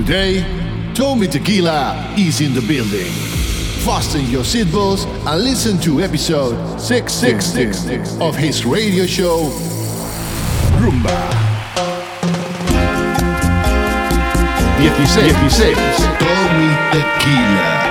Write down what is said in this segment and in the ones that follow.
Today, Tommy Tequila is in the building. Fasten your seatbelts and listen to episode 666 of his radio show, Rumba. 16, 16 Tommy Tequila.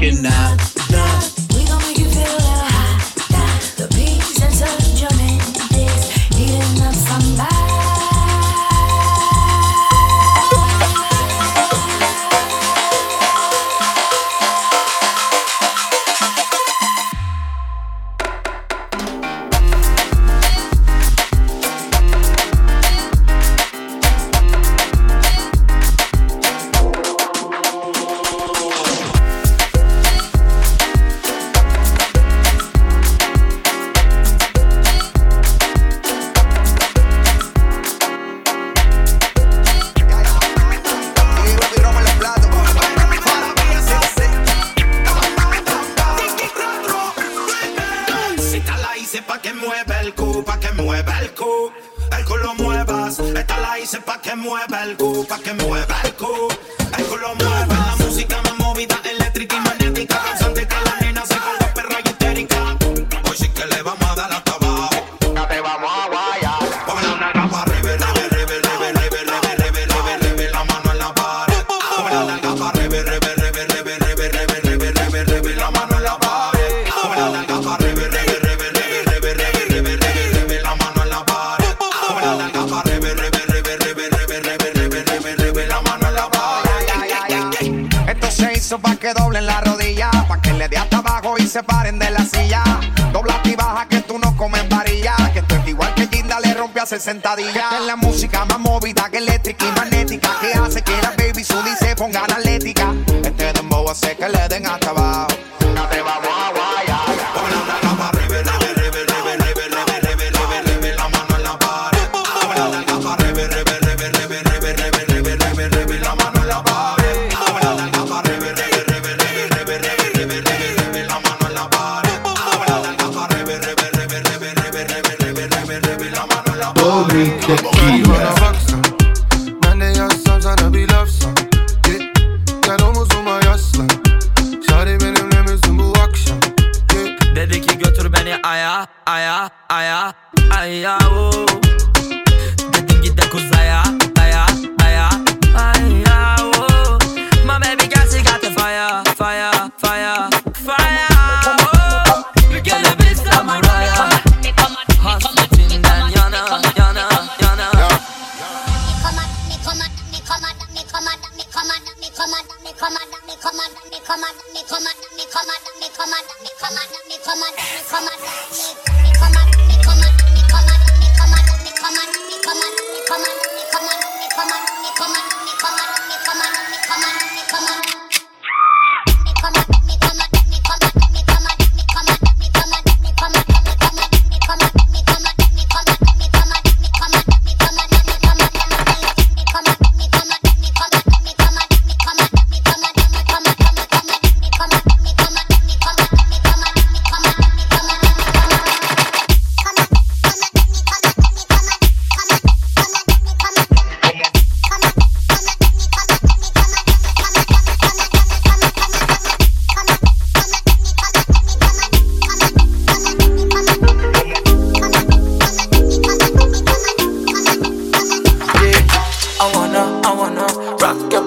looking out.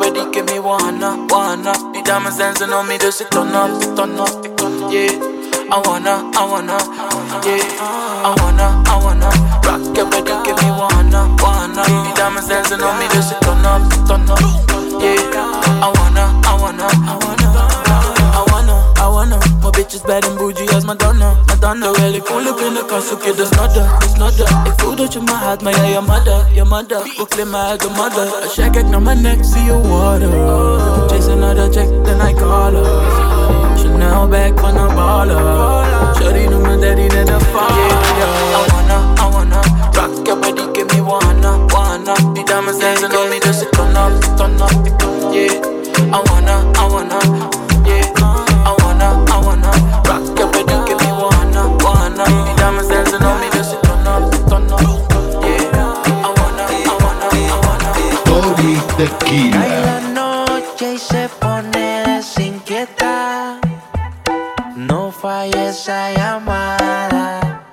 body give me wanna, wanna. The diamonds dancing on me, just it turn up, turn up, turn up. Yeah, I wanna, I wanna, yeah, I wanna, I wanna. Rock your body, give me wanna, wanna. The diamonds dancing on me, just it turn up, turn up. Yeah, I wanna, I wanna, I wanna wanna. My bitch is bad and bougie as Madonna, Madonna. If you look in the car, so kid, there's not that, there's not that. If you touch my heart, my yeah, your mother, your mother. Brooklyn, my the mother. I shake it on my neck, see your water. Chase another check, then I call her. Chanel back on a baller. Shorty know my daddy, the father. Yeah, I wanna, I wanna rock your body, give me wanna, wanna. The diamonds dancing on me, just turn up, turn up, yeah. I wanna, I wanna, yeah. Tony Cae Tequila. la noche y se pone desinquieta. No falla esa llamada.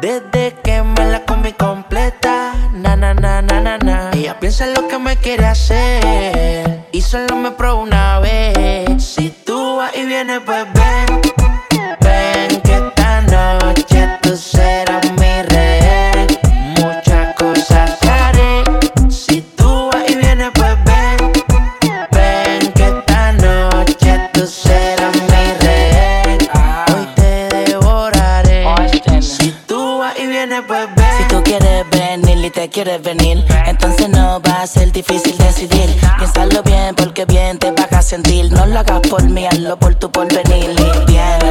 Desde que me la comí completa. Na na na na na na. Ella piensa en lo que me quiere hacer. Y solo me probó una quieres venir, entonces no va a ser difícil decidir. Piénsalo bien porque bien te vas a sentir. No lo hagas por mí, hazlo por tu porvenir. Vienen.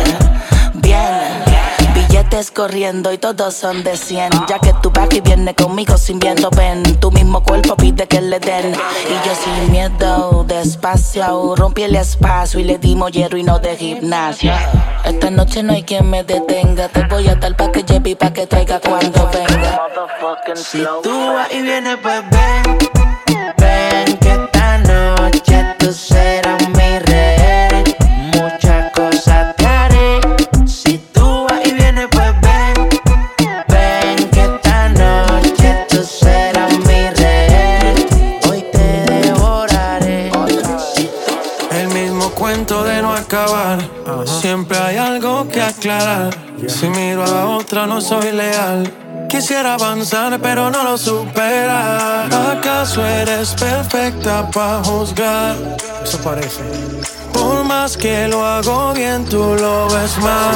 Corriendo y todos son de 100. Ya que tú vas y vienes conmigo sin viento, ven. Tu mismo cuerpo pide que le den. Y yo sin miedo, despacio, rompí el espacio y le dimos hierro y no de gimnasio. Esta noche no hay quien me detenga. Te voy a dar pa' que lleve y pa' que traiga cuando venga. Si tú vas y vienes, pues ven. Ven que esta noche tú serás aclarar. Si miro a otra, no soy leal. Quisiera avanzar, pero no lo supera. ¿Acaso eres perfecta para juzgar? Eso parece. Por más que lo hago bien, tú lo ves mal.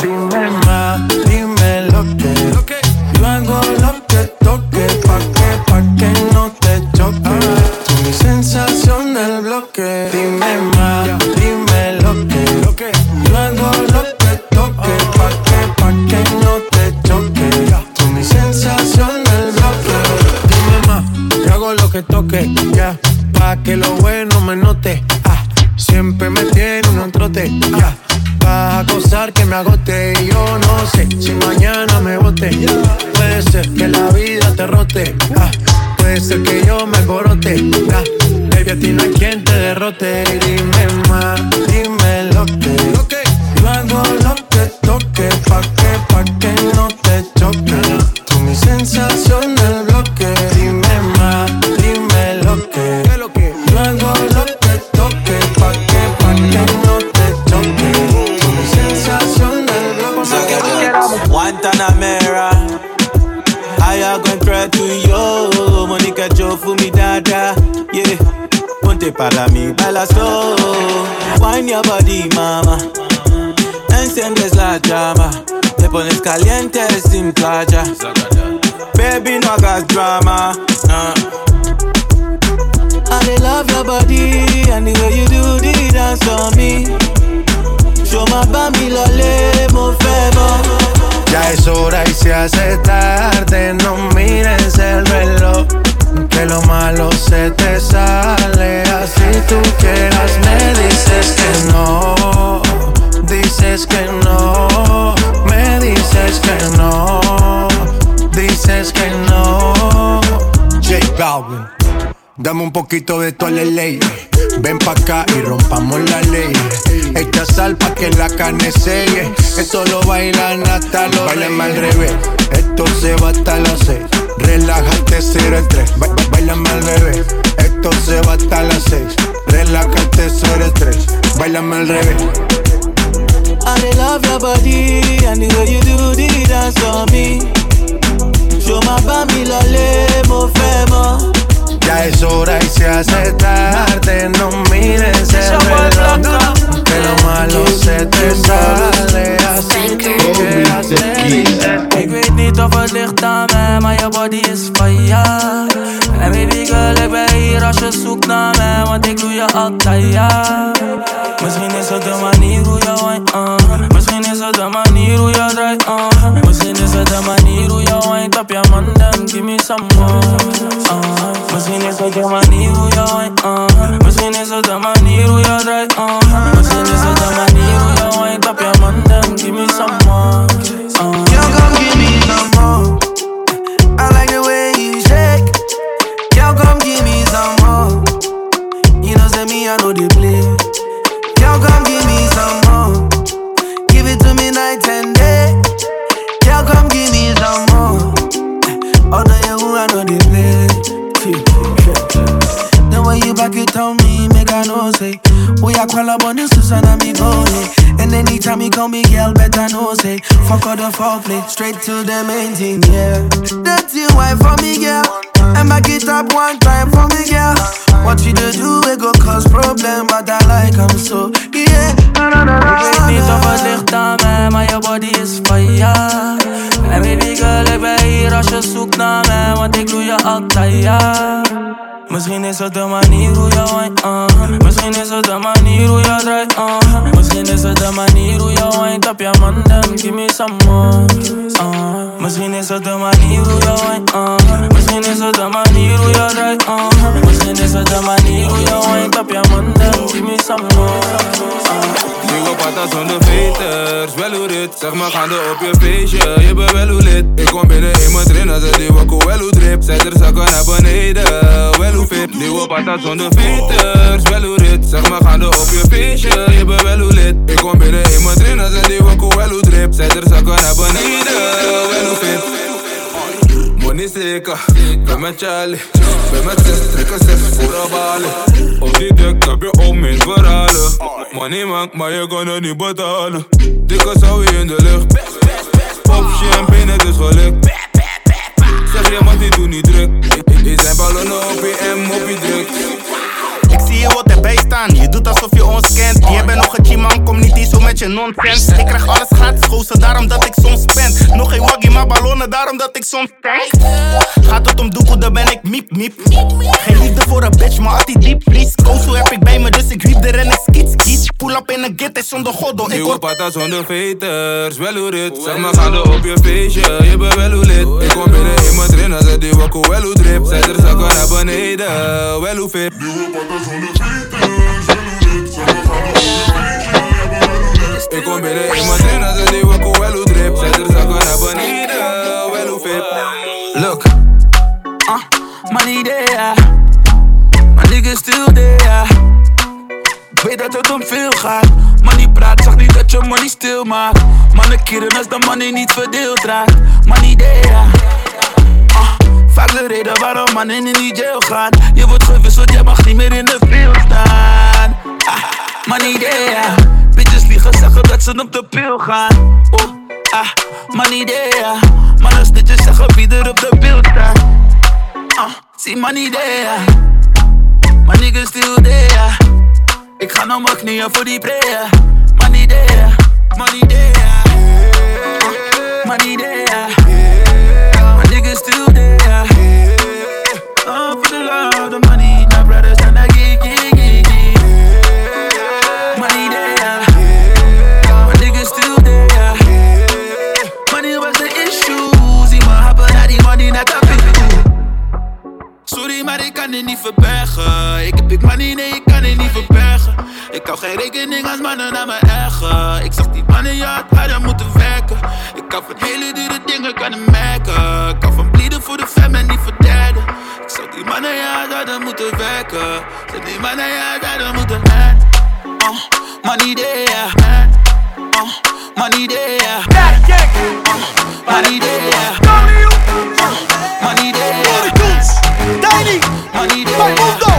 Dime más, dime lo que. Yo hago lo que toque, pa' que, pa' que no te choque. Mi sensación del bloque. Dime más, que lo bueno me note. Ah, siempre me tiene un trote, ya. Vas a acosar que me agote yo no sé si mañana me bote. Puede ser que la vida te rote, ah, puede ser que yo me alborote. ah, baby, a ti no hay quien te derrote. Dime más, dime lo que. Yo hago lo que toque, pa' que, pa' que caliente sin playa. Poquito de tu ley. Ven pa' acá y rompamos la ley. Echa sal pa' que la carne selle. Esto lo bailan hasta los Bailan al revés. Esto se va hasta las seis. Relájate, cero el tres. Ba ba- Báilame al bebé. Esto se va hasta las seis. Relájate, sobre estrés. Bailame al revés. I love your body and the way you do the dance on me. Yo más pa' mi lole, mo fẹ́ mọ́. Ya es hora y se hace tarde. No mires el reloj. Que lo malo se te sale. Así que. Ik weet niet of het ligt aan mij, maar je body is fire. En baby girl, ik ben hier als je zoekt naar mij, want ik doe je altijd ja. Misschien is het de manier hoe je wine, uh. Misschien is het de manier hoe je draait, uh. Misschien is het de manier hoe je wine op je man, then give me some more. Uh. Misschien is het de manier hoe je wine, uh. Misschien is het de manier hoe je draait, uh. Fuck all the foreplay, straight to the main thing, yeah. That's your wife for me, girl. And back it up one time for me, girl. What you do, do it go cause problem, but I like 'em so, yeah. Ik weet niet of het ligt aan mij, maar je body is fire. En baby girl, ik ben als je zoekt naar mij, want ik doe je altijd ja. Misschien is het de manier hoe je wine, uh. Misschien is het de manier hoe je draait, uh. Misschien is het de manier hoe je wine op je give me some more, uh. Misschien is het de manier hoe je wine, uh. Misschien is het de manier hoe je draait, uh. Misschien is het de manier hoe je wine op je give me some more, uh. Nieuwe patas zonder veters, wel hoe dit Zeg maar gaande op je feestje, je bent wel hoe lid. Ik kom binnen in mijn trainer, zet die wakko wel hoe drip. Zet er zakken naar beneden, wel hoe fit. Nieuwe patas zonder veters, wel hoe dit Zeg maar gaande op je feestje, je bent wel hoe lid. Ik kom binnen in mijn trainer, zet die wakko wel hoe drip. Zet er zakken naar beneden, wel hoe fit Money zeker, ben met Charlie. Ben met zes, trekken zes voor balen Op die dek heb je om in verhalen Money maakt, maar je kan het niet betalen Dikke zou je in de lucht Pop champagne, het is gelukt Zeg je maar, die doe niet druk Die zijn ballonnen op je M, op je druk Ik je wat erbij staan, je doet alsof je ons kent. Je bent nog een chiman, kom niet hier zo met je nonsens. Ik krijg alles gratis, gozer, daarom dat ik soms spend. Nog geen waggie, maar ballonnen, daarom dat ik soms tank. Gaat het om doekoe, dan ben ik miep miep. Geen liefde voor een bitch, maar altijd diep vries. Kozo heb ik bij me, dus ik wiep er en ik skiet skiet. Pull up in een git, is zonder goddo. Ik Nieuwe word patas zonder veters, wel hoe dit Zeg maar gaande op je feestje, je bent wel hoe lid Ik kom binnen in mijn trainer, zet die wakko wel hoe drip Zet er zakken naar beneden, wel hoe fit ik combinei uma treina do Liwa com o Elo Drip. Cedros banida, Wel u Fip Look, uh, money there My nigga still there Weet dat het om veel gaat. Money praat, zag niet dat je money stil maakt. Mannen keren als de money niet verdeeld raakt. Money there Vaak de reden waarom mannen in die jail gaan. Je wordt gewisseld, jij mag niet meer in de field staan. Ah, money there. Bitches liegen, zeggen dat ze op de pil gaan. Oh, ah, money there. Mannen snitjes zeggen wie er op de beeld staat. Uh, see money there. My niggas still there. Ik ga naar mijn knieën voor die prayer. Money there, money there. Uh, money kan het niet verbergen. Ik heb big money, nee, ik kan het niet verbergen. Ik hou geen rekening als mannen naar mijn eigen. Ik zag die mannen, ja, het harder moeten werken. Ik kan van hele dure dingen, kan het merken. Ik kan van blieden voor de fam en niet voor. Ik zag die mannen, ja, dat hadden moeten werken. Zeg die mannen, ja, dat hadden moeten werken. Uh, money money there, uh, money there, uh, money there. Tiny, Money bij there.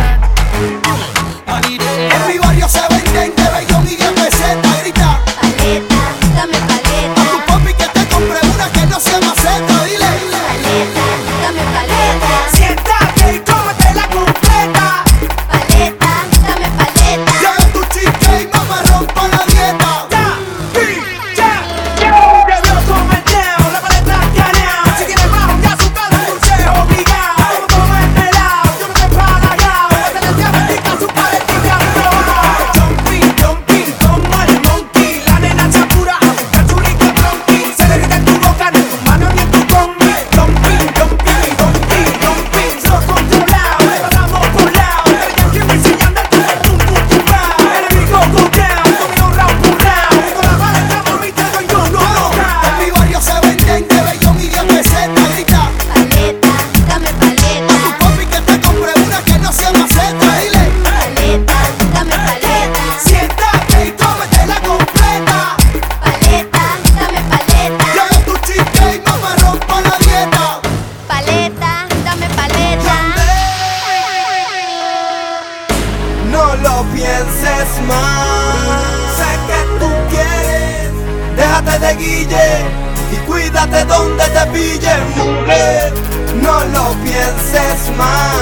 Y cuídate donde te pille, mujer. No lo pienses más.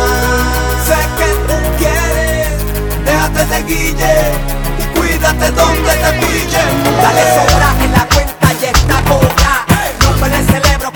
Sé que tú quieres, déjate de guille y cuídate donde te pille. Dale sobra en la cuenta y está cobra. No el cerebro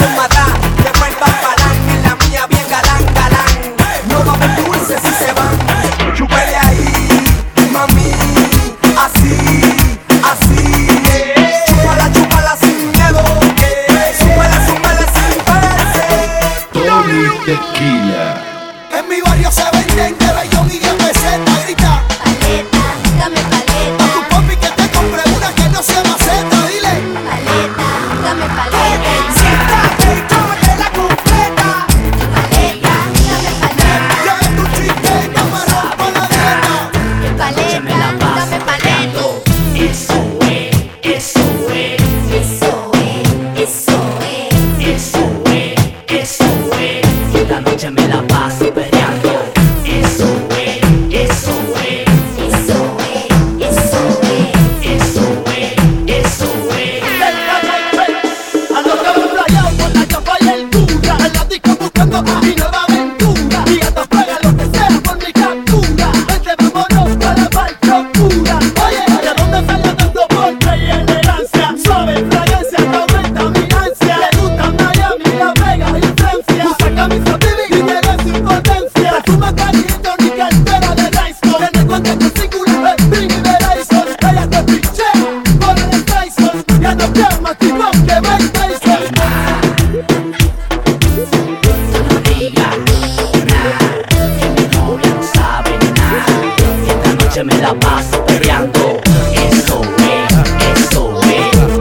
me la paso peleando. Eso es, eso es,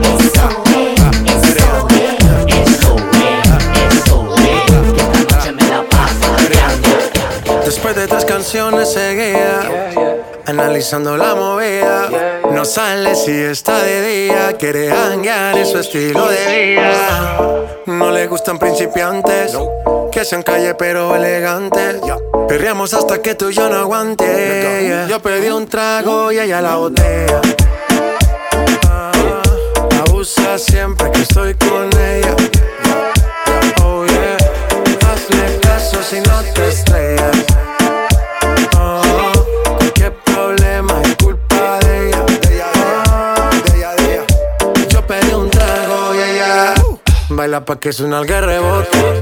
Eso es, eso es. eso es, eso es. Esta noche me la paso peleando. Después de tres canciones seguía Analizando la movida No sale si está de día Quiere hanguear en su estilo de vida No le gustan principiantes Que sean calle pero elegantes Perreamos hasta que tú y yo no aguante. Yeah. Yo pedí un trago y ella la botella Ah, Abusa siempre que estoy con ella. Oh yeah. Hazle caso si no te estrellas. Oh, qué problema es culpa de ella. Yo pedí un trago y ella baila pa' que suena el rebote.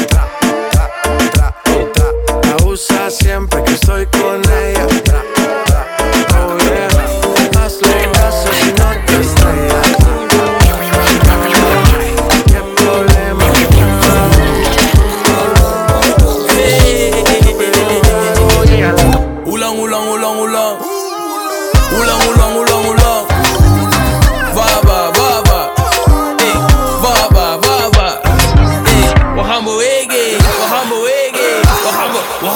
Abusa siempre que estoy con ella. Yo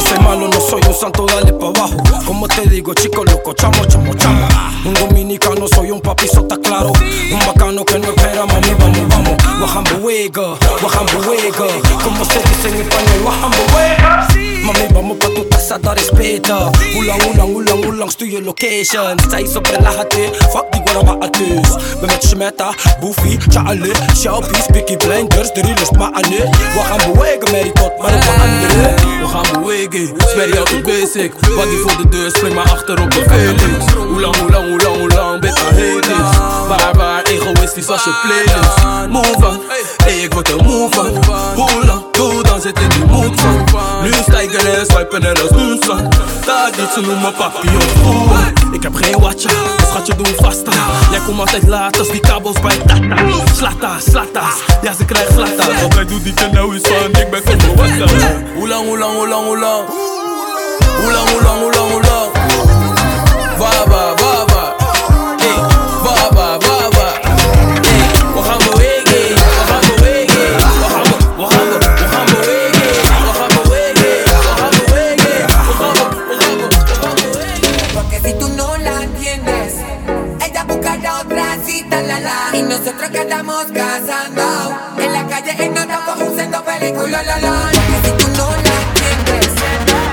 soy malo, no soy un santo, dale pa' abajo. Como te digo, chico loco, chamo, chamo, chamo. Un dominicano, soy un papizo, está claro. Un bacano que no espera, mami, vamos, vamos. Wahambuega, wahambuega. Como se dice en español, wahambuega. Mami, vamos pa' tu casa, dar respeto. Ulang, ulang, ulang, ulang, stuur je location. Sta je op relaxate, fuck die guarabatus. Ben met Shmeta, Boofy, Charlie, Shelby, Spiky Blinders, de real is maar nu. We gaan bewegen, Mary tot, maar op een andere. We gaan bewegen, sperry altijd basic Waggie voor de deur, spring maar achter op de Felix Hoe lang, hoe lang, hoe lang, hoe lang, ben aan Waar, waar, egoïstisch als je playlist Move on, hey, ik word er move van Hoe lang, doe dan zit in die mood van. Nu stijgen en swipen en als moonslag Dat niet, ze noemen papi oeh Ik heb geen watje, dus schatje doe vasta Jij komt altijd laat als die kabels bij tata Slata, slata, ja ze krijgt slata Want wij doen die nou is van, ik ben voor wat Hoe lang, hoe lang, hoe lang, hoe lang? Hoe lang, hoe lang, hoe lang, hoe lang Nosotros que estamos cazando En la calle en Naranjo usando película la la. Si tú no la entiendes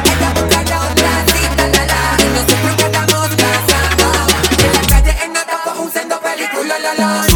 Ella busca la otra cita la la. Nosotros que estamos cazando En la calle en Naranjo usando película la la.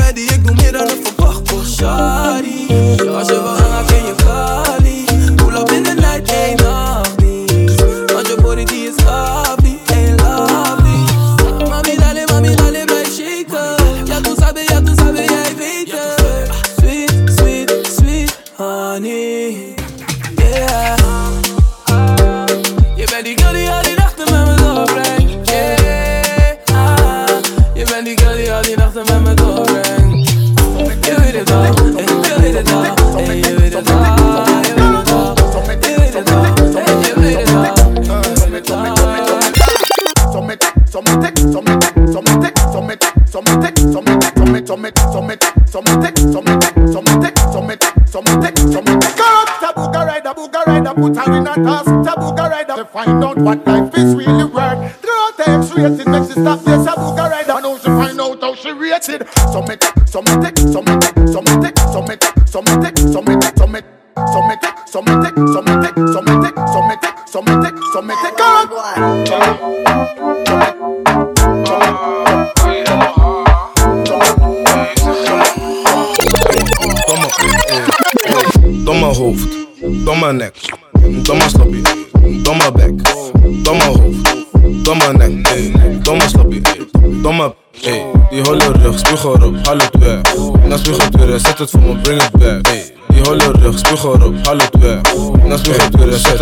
already, ik doe meer dan een verwacht voor Shari.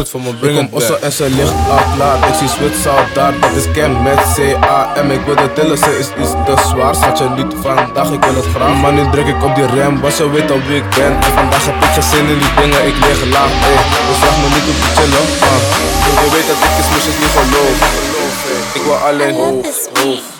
Ik voor me, bring Osso en ze ligt aflaat, ik zie Zwits daar Dat is Cam met C-A-M, ik wil het tillen, ze is iets te zwaar. Zat je niet vandaag, ik wil het graag. Maar nu druk ik op die rem, want ze weet al wie ik ben. En vandaag heb ik geen in die dingen, ik lig laag hey, eh. Dus vraag me niet op te chillen, ah. maar Je weet dat ik is, moest niet geloof. Ik wil alleen hoofd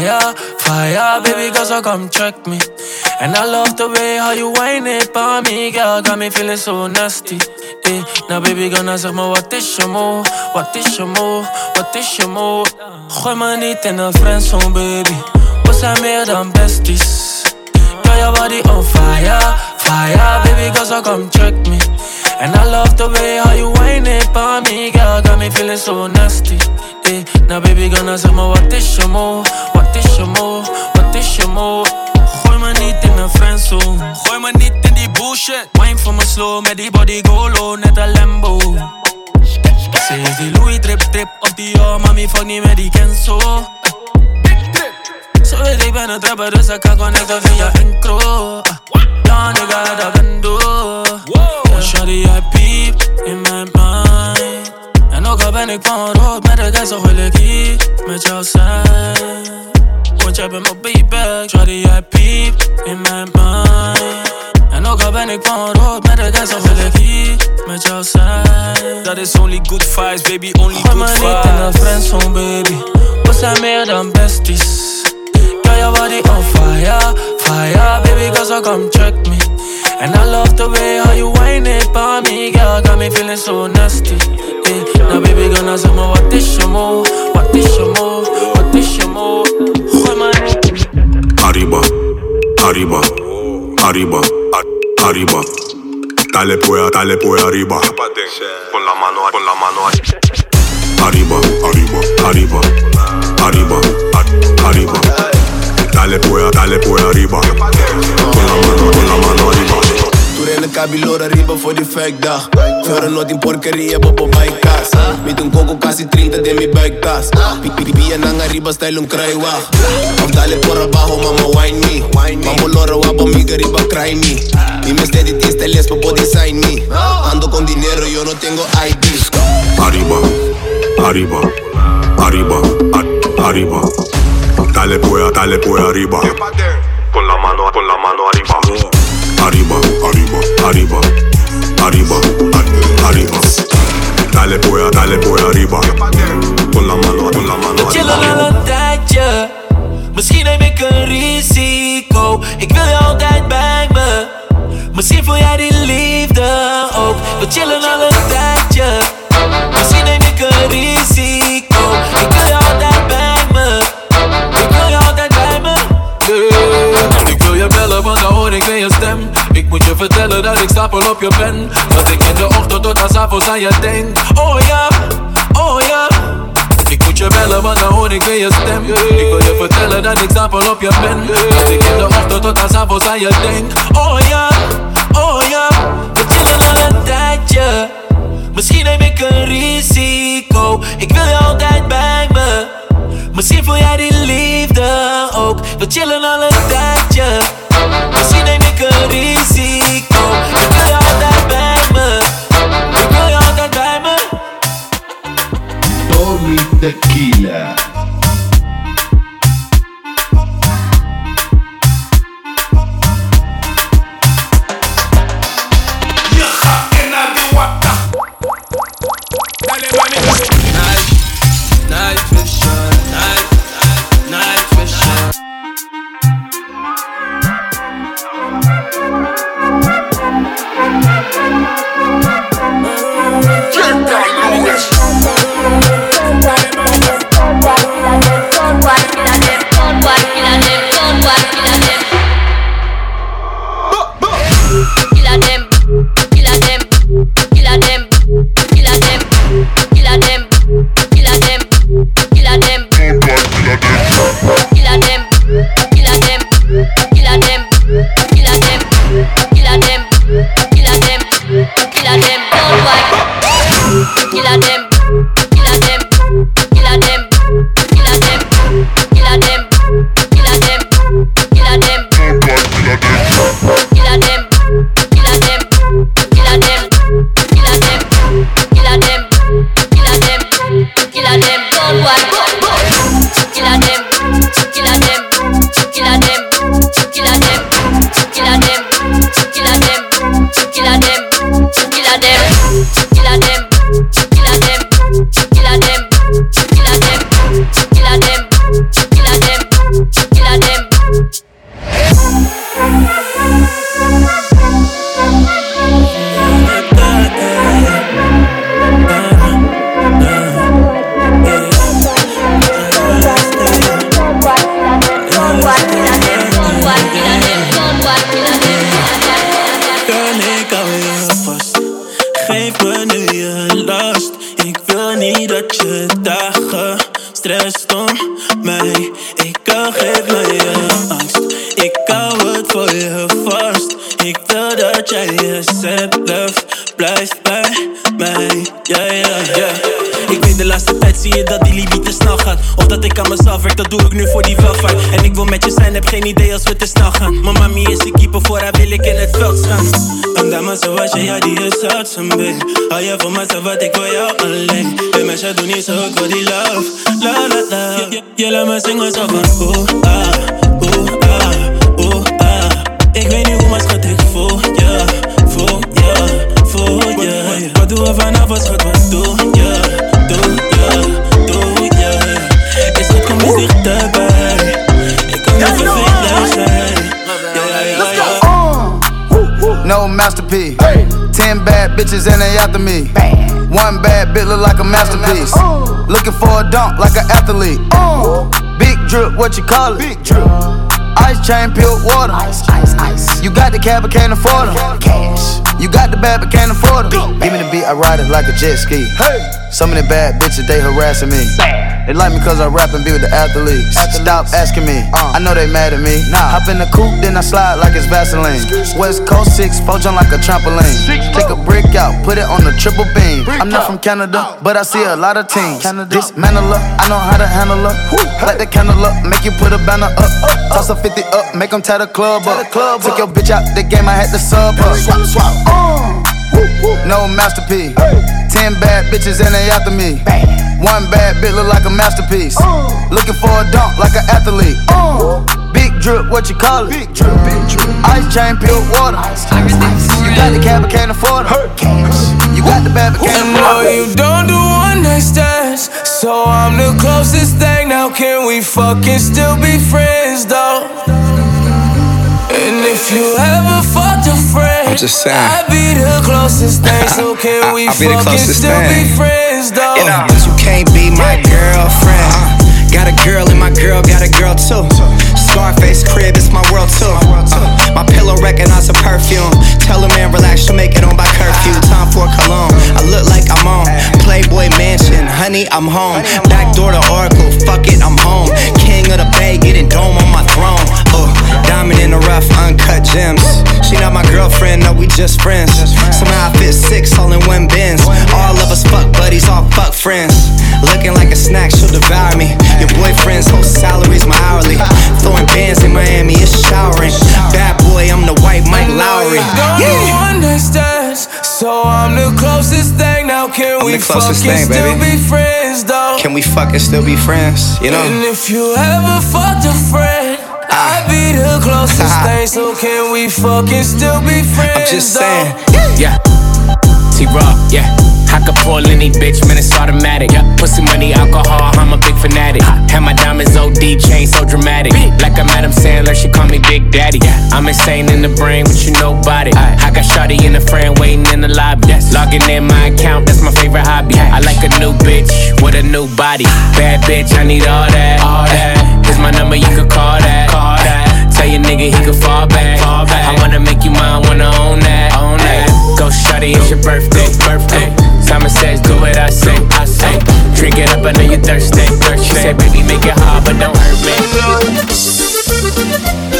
fire, fire, baby, girl, so come check me. And I love the way how you whine it by me, girl, got me feeling so nasty. Eh, nou baby, nou zeg maar wat is je mo, wat is je mo, wat is je mo. Gooi me niet in friendzone, baby. We zijn meer dan besties. Girl, your body on fire, fire, baby, girl, so come check me. And I love the way how you whine it by me, girl, got me feeling so nasty. Eh, nou baby, nou zeg maar wat is je mo, wat is je mo, wat is je mo. Gooi me niet in een friendzone, gooi me niet in die bullshit. Wine voor me slow, met die body go low, net een Lambo. Ze heeft die Louis drip drip op die oh, mami fuck niet met die Kenzo. Ze weet ik ben een trapper, dus ik kan connecten via encro. Ja, nigga, dat ben door. Ja, shawty, I peep in. En ook ben ik van rood, met de guys, wil ik hier met jou zijn. Want jij bent mijn baby, shawty, I peep in my mind. En ook al ben ik van rood, met de guys, wil ik hier met jou zijn. Dat is only good vibes, baby, only Gooi me good niet in een vibes. friendzone, baby. We zijn meer dan besties. Your body on fire, fire, baby, girl, so come check me. And I love the way how you whine it by me, girl, got me feeling so nasty. Eh, now baby, girl, nou zeg maar wat is je mo, wat is je mo, wat is je mo. Gooi me niet Arriba, arriba, arriba, arriba. Dale pues, dale pues arriba. Con la mano, con la mano Arriba, arriba, arriba, arriba, arriba. Dale pues, dale pues arriba. Con la mano, con la mano arriba. Tú eres el cabilor arriba voor die dag. Vuren nooit in porqueria, bobo bijkaas. Met een coco casi 30 de mi buiktas. Pipi en ang arriba style un kruiwaag. Of dale por abajo, mama wine me. Mambo loro guapo, mi arriba cry me. Y me steady tiste les popo design me. Ando con dinero, yo no tengo ID. Arriba, arriba, arriba, arriba. Dale pues, dale pues arriba. Con la mano, con la mano arriba. Arriba, arriba, arriba, arriba, arriba. Dale pues, dale pues arriba. Con la mano, con la mano We chillen al arriba. een tijdje. Misschien neem ik een risico. Ik wil je altijd bij me. Misschien voel jij die liefde ook. We chillen al Ik moet je vertellen dat ik stapel op je ben. Dat ik in de ochtend tot aan avonds aan je denk. Oh ja, oh ja. Ik moet je bellen, want dan hoor ik weer je stem. Ik wil je vertellen dat ik stapel op je ben. Dat ik in de ochtend tot aan avonds aan je denk. Oh ja, oh ja, we chillen al een tijdje. Misschien neem ik een risico. Ik wil je altijd bij me. Misschien voel jij die liefde ook. We chillen al een tijdje. Tequila. Mijn mami is de keeper, voor haar wil ik in het veld staan. Een dame zoals jij, ja die is zeldzaam, babe. Hou je van mezelf, wat ik wil jou alleen. Bij mij, doe niet zo, ik die love. La la la. Je, je laat me zingen zo van oeh ah, oeh ah, oeh ah. Ik weet niet hoe, maar schat, ik voel ja, voel ja, voel ja. Wat doen we vanavond, schat, wat doe je, doe je, doe je. Is het kom eens dichterbij. No masterpiece. Ten bad bitches and they after me. One bad bitch look like a masterpiece. Looking for a dunk like an athlete. Big drip, what you call it? Big drip. Ice chain, pure water. Ice, ice, ice. You got the cab, but can't afford them. Cash. You got the bad, but can't afford them. Give me the beat, I ride it like a jet ski. Hey. Some of the bad bitches, they harassing me. They like me cause I rap and be with the athletes. Stop asking me, I know they mad at me. Nah. Hop in the coupe, then I slide like it's Vaseline. West Coast 6, four jump like a trampoline. Take a brick out, put it on the triple beam. I'm not from Canada, but I see a lot of teams. Dismantle her, I know how to handle her. Light the candle up, make you put a banner up. Toss a 50 up, make them tie the club up. Took your bitch out the game, I had to sub her. Uh. No masterpiece. Ten bad bitches and they after me. One bad bitch look like a masterpiece. Looking for a dunk like an athlete. Big drip, what you call it? Big drip, big drip. Ice chain, pure water. You got the cab, but can't afford it. You got the bad, but can't afford it. you don't do one night stands, so I'm the closest thing. Now can we fucking still be friends though? And if you ever fucked a friend, I'm just saying. I'd be the closest thing. So can we I'll be the closest still thing. be friends though? You know, you can't be my girlfriend. Uh, got a girl and my girl got a girl too. Scarface crib, it's my world too. Uh, my pillow recognize a perfume. Tell a man relax, she'll make it on by curfew. Time for cologne. I look like I'm on Playboy Mansion. Honey, I'm home. Back door to Oracle. Fuck it, I'm home. King of the Bay, getting dome on my throne. Uh, diamond in the rough, uncut gems. She not my girlfriend, no, we just friends. Somehow I fit six all in one bins. All of us fuck buddies, all fuck friends. Looking like a snack, she'll devour me. Your boyfriend's whole salary's my hourly. Throwing bands in Miami, it's showering. Bad boy, I'm the white Mike Lowrey. One night so I'm the closest thing. Now can I'm we fucking thing, still be friends though? Can we fucking still be friends? You know? And if you ever fucked a friend, I'd be the closest thing. So can we fucking still be friends? I'm just saying. Yeah. T-Raw, yeah. I could pull any bitch, man, it's automatic. Yeah. Pussy money, alcohol, I'm a big fanatic. Have my diamonds OD, chain so dramatic. Like I'm Adam Sandler, she call me Big Daddy. I'm insane in the brain, but you nobody. I got Shotty in the frame, waiting in the lobby. Logging in my account, that's my favorite hobby. I like a new bitch with a new body. Bad bitch, I need all that. All that. Here's my number, you can call that. Call that. Tell your nigga he could fall back. Fall back. I wanna make you mine, wanna own that. Own that. Go shawty, it's your birthday. Birthday. Simon says, do what I say. I say. Drink it up, I know you thirsty. She said, baby, make it hard, but don't hurt me.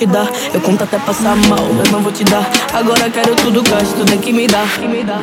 te dar. Eu conto até passar mal, mas não vou te dar. Agora quero tudo gasto, tem que me dar. Que me dar.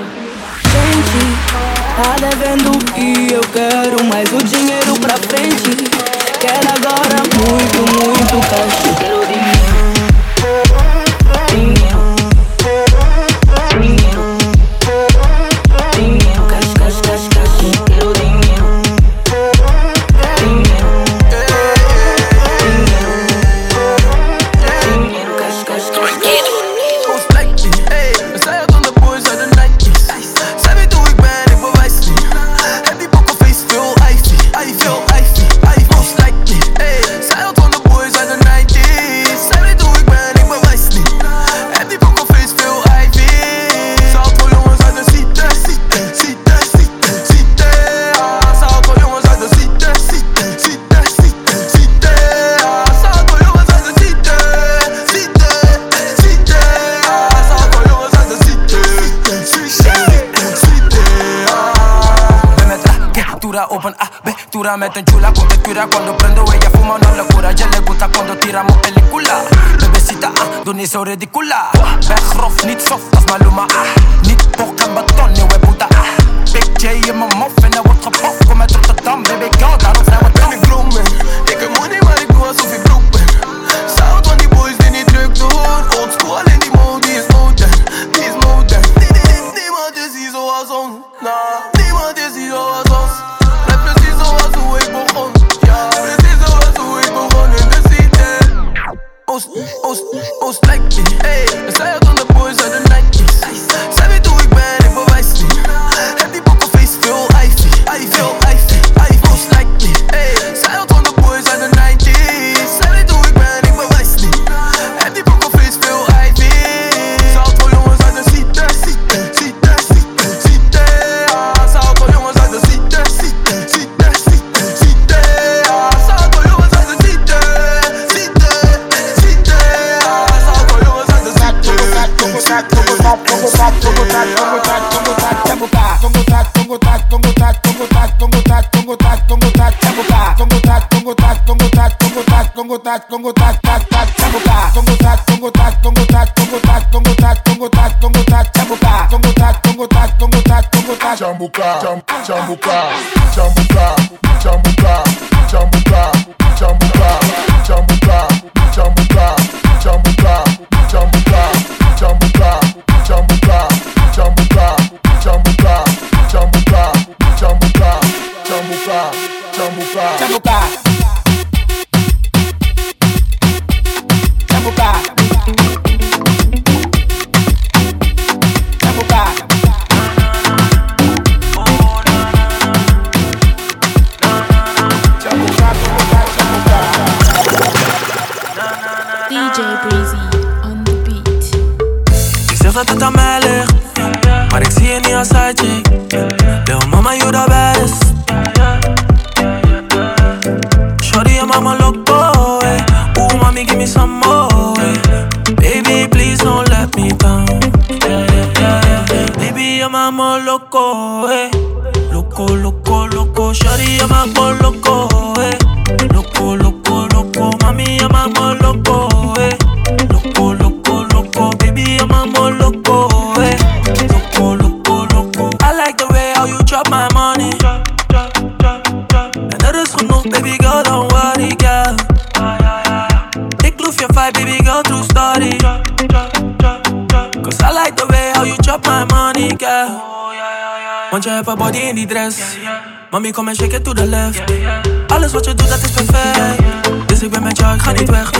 Me meten chula con textura cuando prendo ella fuma no una locura. Ya le gusta cuando tiramos película. Bebecita, ah, doen niet zo ridicula. Weg grof, niet soft, Maluma. Ah. jambuca, jambuca, jambuca, jambuca, jambuca, jambuca, jambuca, jambuca, jambuca. die Mami, kom en shake it to the left. Alles wat je doet, dat is perfect. Dus ik ben met jou, ik ga niet weg.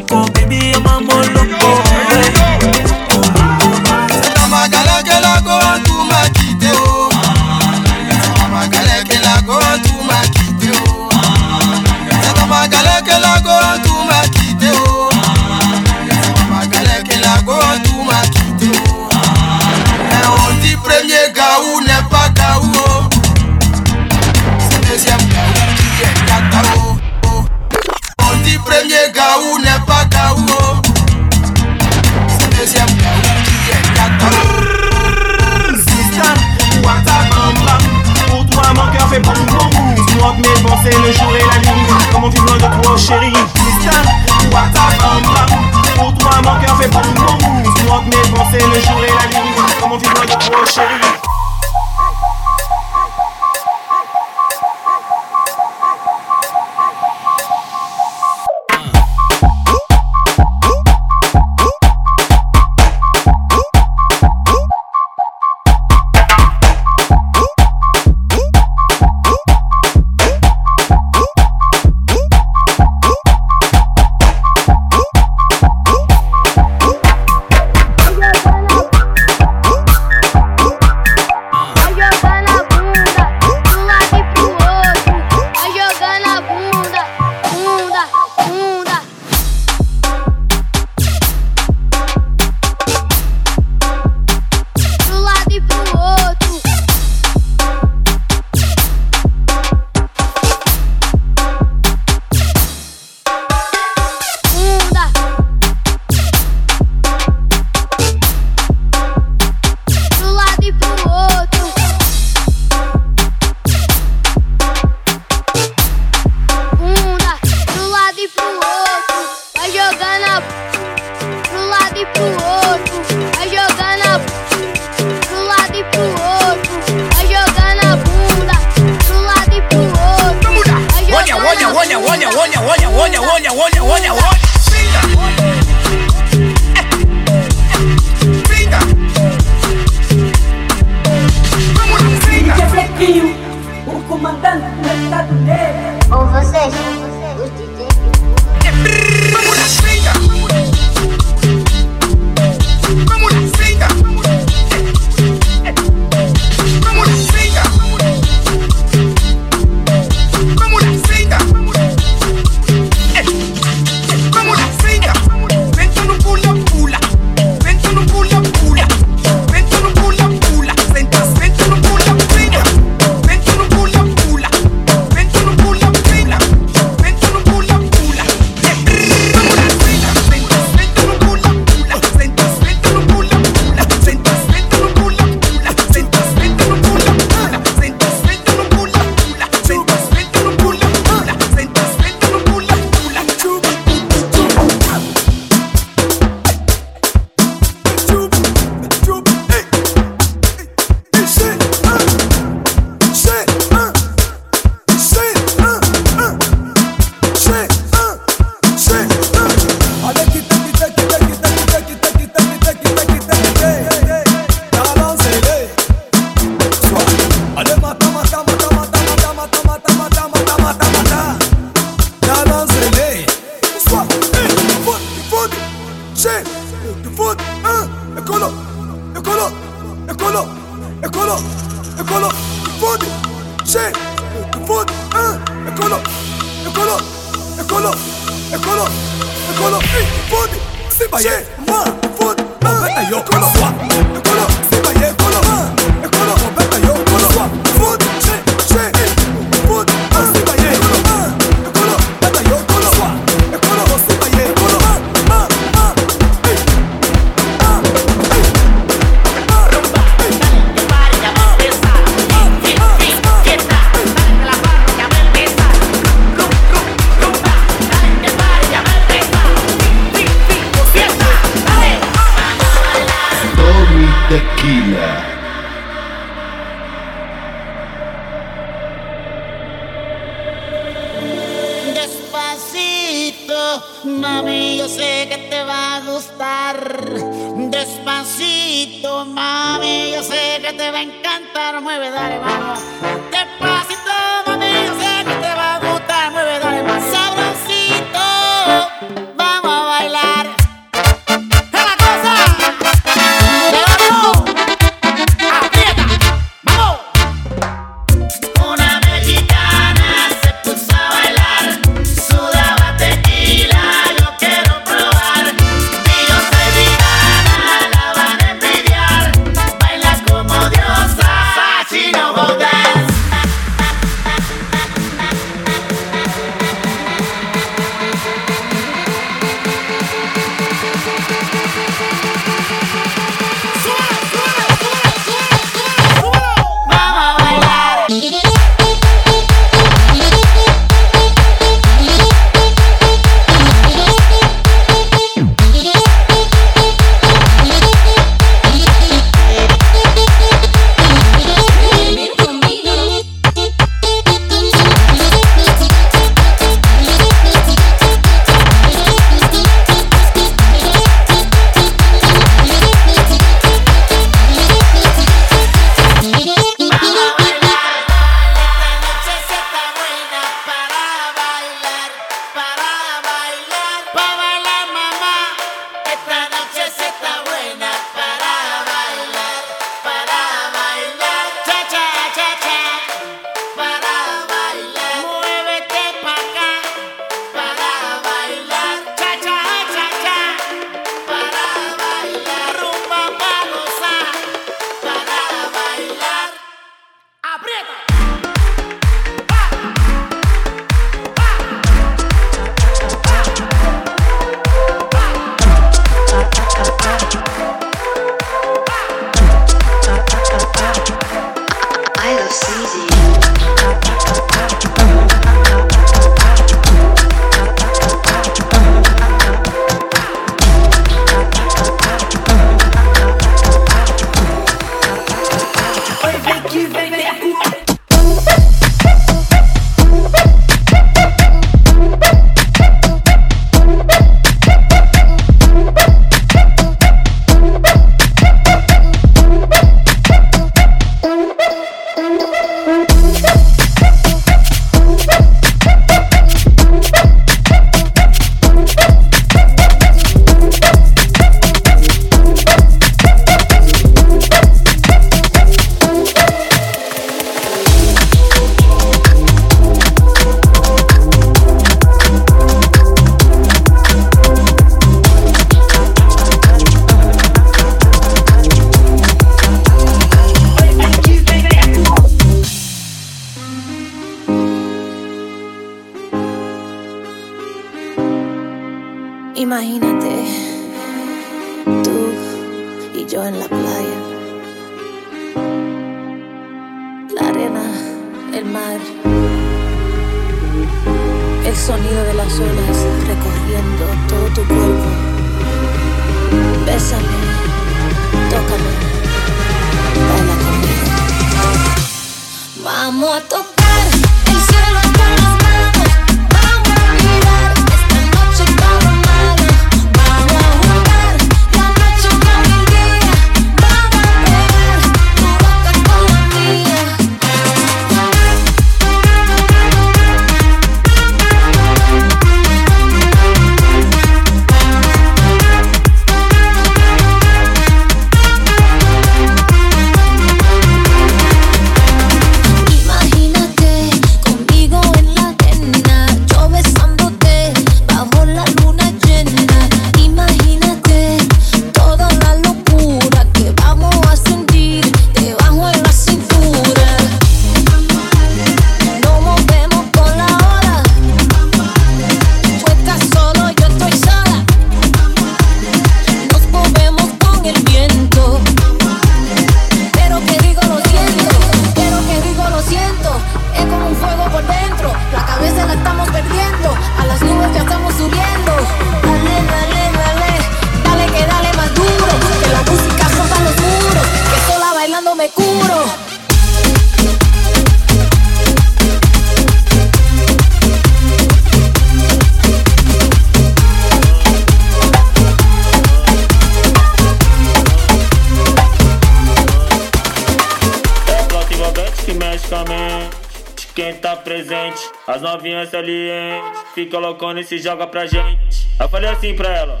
As novinhas ali, hein? Se colocando e se joga pra gente. Eu falei assim pra ela.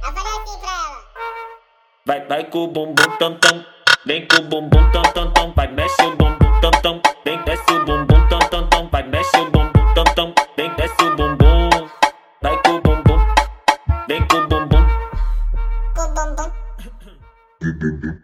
Eu falei assim pra ela. Vai, vai com o bumbum tam tam. Vem com o bumbum tam tam tam. Vai, mexe o bumbum tam tam. Vem, desce o bumbum tam tam tam. Vai, mexe o bumbum tam tam. Vem, desce o bumbum. Vai com o bumbum. Vem com o bumbum. Com o bumbum.